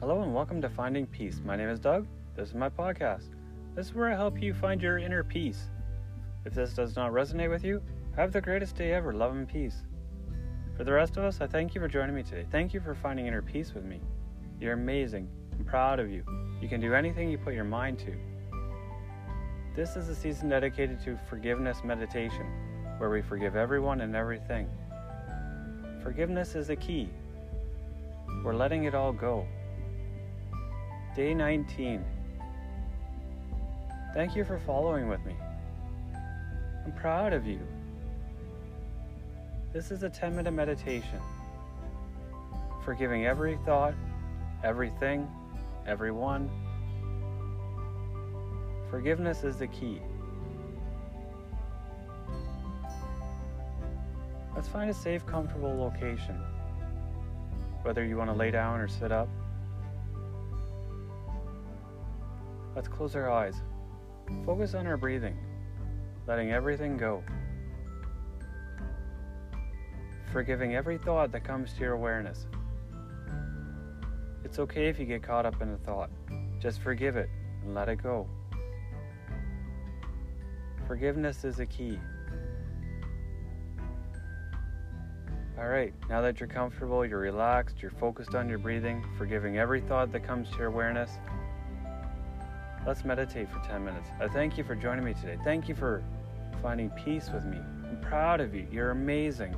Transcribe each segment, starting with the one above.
Hello and welcome to Finding Peace. My name is Doug. This is my podcast. This is where I help you find your inner peace. If this does not resonate with you, have the greatest day ever. Love and peace. For the rest of us, I thank you for joining me today. Thank you for finding inner peace with me. You're amazing. I'm proud of you. You can do anything you put your mind to. This is a season dedicated to forgiveness meditation, where we forgive everyone and everything. Forgiveness is the key. We're letting it all go. Day 19. Thank you for following with me. I'm proud of you. This is a 10 minute meditation. Forgiving every thought, everything, everyone. Forgiveness is the key. Let's find a safe, comfortable location. Whether you want to lay down or sit up. Let's close our eyes. Focus on our breathing, letting everything go. Forgiving every thought that comes to your awareness. It's okay if you get caught up in a thought. Just forgive it and let it go. Forgiveness is a key. Alright, now that you're comfortable, you're relaxed, you're focused on your breathing, forgiving every thought that comes to your awareness, Let's meditate for 10 minutes. I thank you for joining me today. Thank you for finding peace with me. I'm proud of you. You're amazing.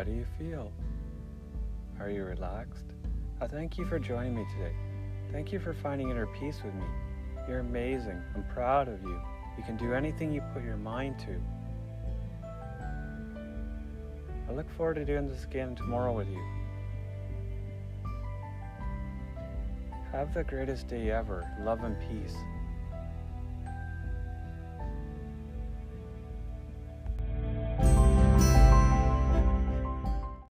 How do you feel? Are you relaxed? I thank you for joining me today. Thank you for finding inner peace with me. You're amazing. I'm proud of you. You can do anything you put your mind to. I look forward to doing this again tomorrow with you. Have the greatest day ever. Love and peace.